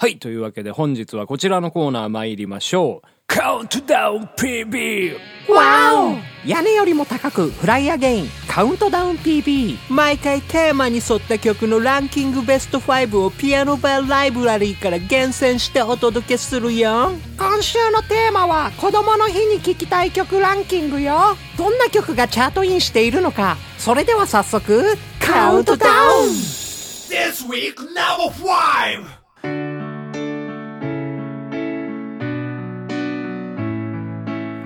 はいというわけで本日はこちらのコーナー参りましょう。カウントダウン PB わお!屋根よりも高くフライアゲインカウントダウン PB 毎回テーマに沿った曲のランキングベスト5をピアノバーライブラリーから厳選してお届けするよ。今週のテーマは子供の日に聴きたい曲ランキングよ。どんな曲がチャートインしているのか。それでは早速カウントダウン This week, number five.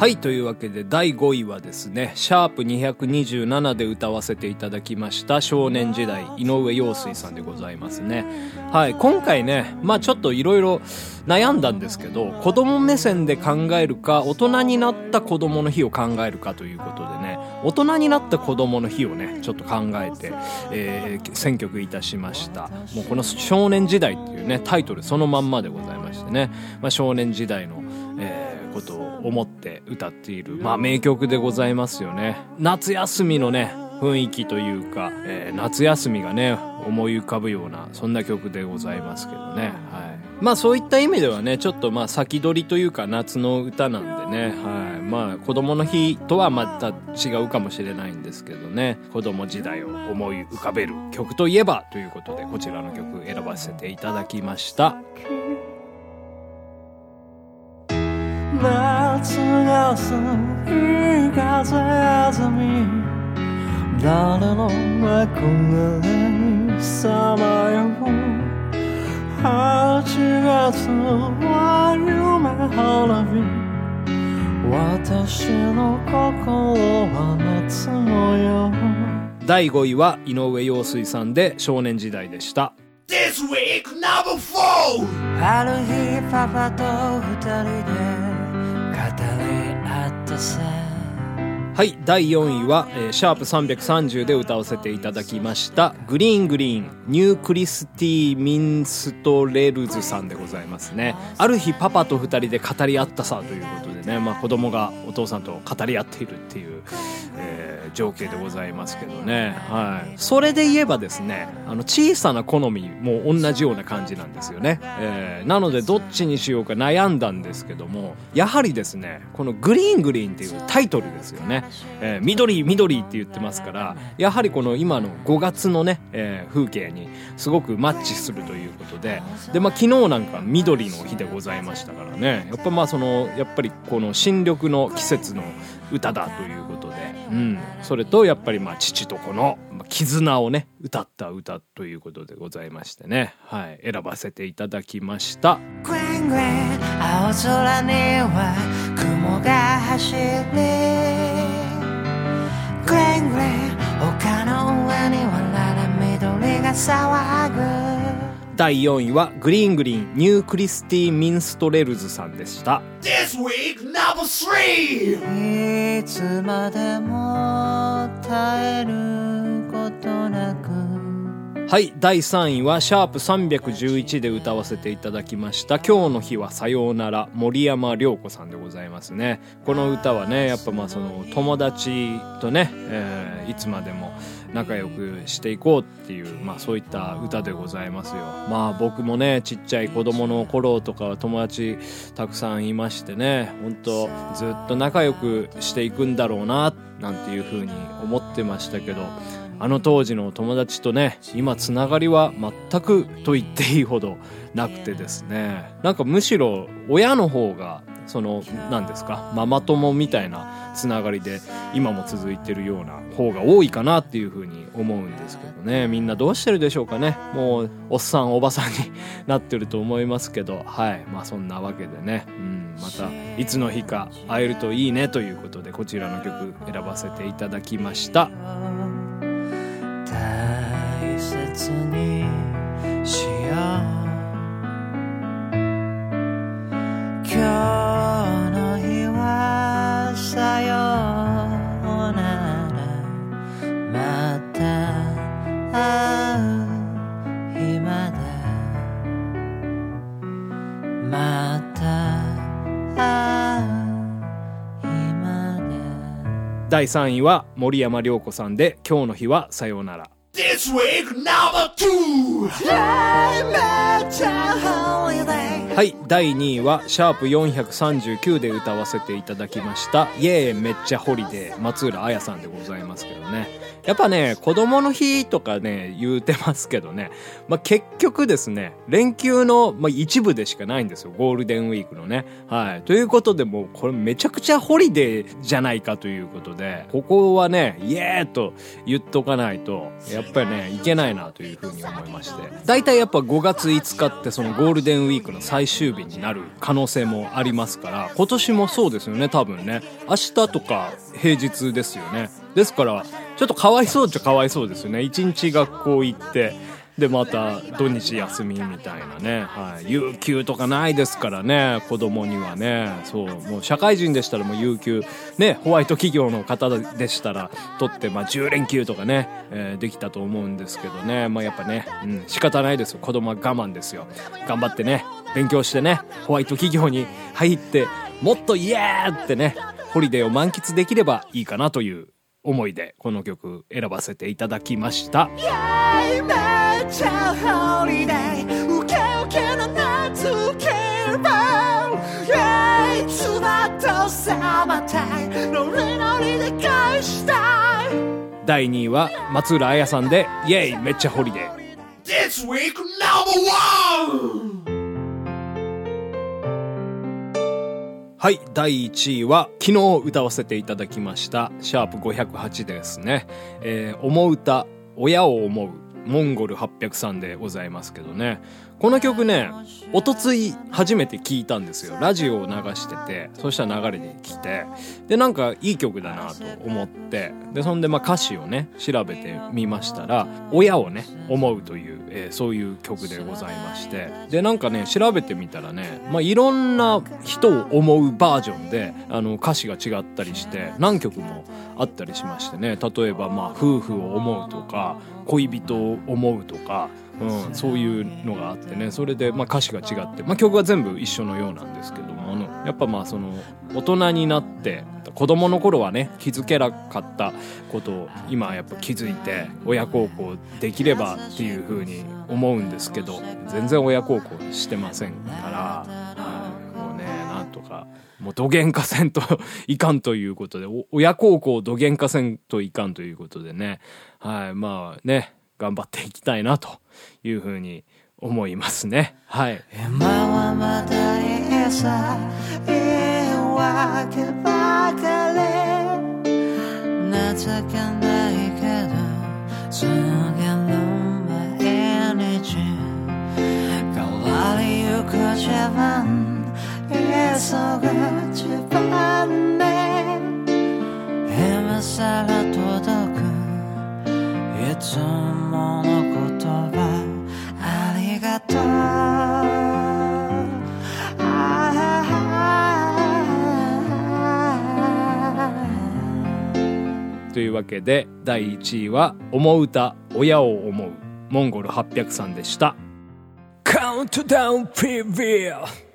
はいというわけで第5位はですねシャープ227で歌わせていただきました少年時代井上陽水さんでございますね。はい今回ねまあちょっといろいろ悩んだんですけど子供目線で考えるか大人になった子供の日を考えるかということでね大人になった子供の日をねちょっと考えて、えー選曲いたしました。もうこの「少年時代」っていうねタイトルそのまんまでございましてね、まあ、少年時代の、えーことを思って歌っている、まあ、名曲でございますよね。夏休みのね雰囲気というか、えー夏休みがね思い浮かぶようなそんな曲でございますけどね。はい。まあそういった意味ではねちょっとまあ先取りというか夏の歌なんでね。はい。まあ子供の日とはまた違うかもしれないんですけどね。子供時代を思い浮かべる曲といえばということでこちらの曲選ばせていただきました。夏が過ぎ風あみ誰の憧れにさまよう8月は夢花火私の心は夏のよ第5位は井上陽水さんで少年時代でした。This week, number four. ある日パパと二人ではい第4位は、えーシャープ330で歌わせていただきました「グリーングリーンニュークリスティ・ミンストレルズさんでございますね。ある日パパと2人で語り合ったさということでね、まあ、子供がお父さんと語り合っているっていう、えー情景でございますけどね。はい。それで言えばですねあの小さな木の実も同じような感じなんですよね、えーなのでどっちにしようか悩んだんですけどもやはりですねこの「グリーングリーン」っていうタイトルですよね、えー緑緑って言ってますからやはりこの今の5月のね、えー風景にすごくマッチするということでで、まあ、昨日なんか緑の日でございましたからね。やっぱまあそのやっぱりこの新緑の季節の歌だということで、うん、それとやっぱりまあ父と子の絆をね歌った歌ということでございましてね、はい、選ばせていただきました。グレングレン青空には雲が走りグリーングリーン丘の上にはララ緑が騒ぐ。第4位はグリーングリーンニュークリスティ・ミンストレルズさんでした。This week, number three. いつまでも絶えることなくはい、第3位はシャープ311で歌わせていただきました「今日の日はさようなら」森山良子さんでございますね。この歌はねやっぱまあその友達とね、えーいつまでも仲良くしていこうっていう、まあ、そういった歌でございますよ。まあ僕もねちっちゃい子供の頃とかは友達たくさんいましてね本当ずっと仲良くしていくんだろうななんていうふうに思ってましたけどあの当時の友達とね今つながりは全くと言っていいほどなくてですね。なんかむしろ親の方がその何ですかママ友みたいなつながりで今も続いてるような方が多いかなっていうふうに思うんですけどね。みんなどうしてるでしょうかね。もうおっさんおばさんになってると思いますけど。はい。まあそんなわけでね、うん、またいつの日か会えるといいねということでこちらの曲選ばせていただきました。切にう今日の日はさようならまた会う日まで。また会う第3位は森山良子さんで「今日の日はさようなら」This week number two. はい第2位はシャープ439で歌わせていただきました「イエーイめっちゃホリデー」松浦亜弥さんでございますけどね。やっぱね子供の日とかね言うてますけどね、まあ、結局ですね連休の、まあ、一部でしかないんですよ。ゴールデンウィークのね。はい。ということでもうこれめちゃくちゃホリデーじゃないかということでここはねイエーと言っとかないとやっぱりねいけないなというふうに思いまして。大体やっぱ5月5日ってそのゴールデンウィークの最終日になる可能性もありますから今年もそうですよね多分ね。明日とか平日ですよね。ですからちょっとかわいそうっちゃかわいそうですよね。一日学校行ってでまた土日休みみたいなね、はい、有給とかないですからね。子供にはね。そう。もう社会人でしたらもう有給。ねホワイト企業の方でしたら取って、まあ、10連休とかね、えーできたと思うんですけどね。まあやっぱね、うん、仕方ないですよ。子供は我慢ですよ。頑張ってね勉強してねホワイト企業に入ってもっとイエーってねホリデーを満喫できればいいかなという思いでこの曲選ばせていただきました。第2位は松浦亜弥さんで「イエイめっちゃホリデー」This week number one. はい第1位は昨日歌わせていただきましたシャープ508ですね「えー、思う歌親を思う」モンゴル803でございますけどね。この曲ねおとつい初めて聞いたんですよ。ラジオを流しててそしたら流れてきて。でなんかいい曲だなと思って。でそんでまあ歌詞をね調べてみましたら親をね思うという、えーそういう曲でございまして。でなんかね調べてみたらね、まあ、いろんな人を思うバージョンであの歌詞が違ったりして何曲もあったりしましてね。例えばまあ夫婦を思うとか恋人を思うとかうん、そういうのがあってね。それで、まあ、歌詞が違って、まあ、曲は全部一緒のようなんですけどもやっぱまあその大人になって子供の頃はね気づけなかったことを今はやっぱ気づいて親孝行できればっていうふうに思うんですけど全然親孝行してませんから、もうどげんかせんといかんということで親孝行どげんかせんといかんということでね。はいまあね頑張っていきたいなというふうに思いますね。はい。今はまだいいさ言い訳ばかり情けないけど続ける毎日変わりゆく自分急ぐ自分に今さら届くいつもの言葉ありがとうというわけで第1位は「思う歌親を思う」モンゴル803でしたカウントダウン PV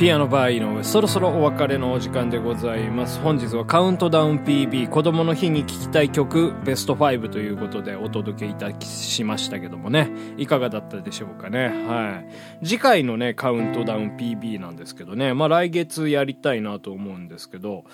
ピアノバー井上そろそろお別れのお時間でございます。本日はカウントダウン PB 子供の日に聴きたい曲ベスト5ということでお届けいたしましたけどもね。いかがだったでしょうかね。はい。次回のねカウントダウン PB なんですけどね。まあ来月やりたいなと思うんですけど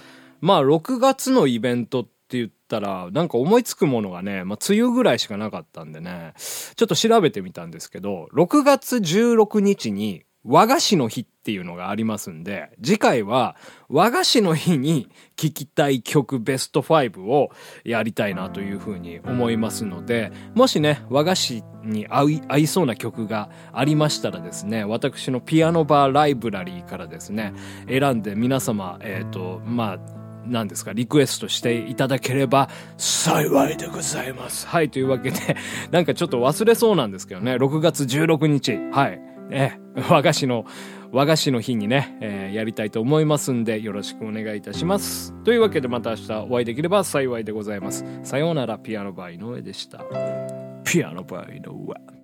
まあ6月のイベントって言ったら、なんか思いつくものがね、まあ、梅雨ぐらいしかなかったんでね、ちょっと調べてみたんですけど、6月16日に和菓子の日っっていうのがありますんで、次回は和菓子の日に聴きたい曲ベスト5をやりたいなというふうに思いますので、もしね、和菓子に合い合いそうな曲がありましたらですね、私のピアノバーライブラリーからですね、選んで皆様、えっ、と、まあ、何ですか、リクエストしていただければ幸いでございます。はい、というわけで、なんかちょっと忘れそうなんですけどね、6月16日、はい、え、和菓子の、和菓子の日にね、えーやりたいと思いますんで、よろしくお願いいたします。というわけでまた明日お会いできれば幸いでございます。さようなら、ピアノバイの上でした。ピアノバイの上。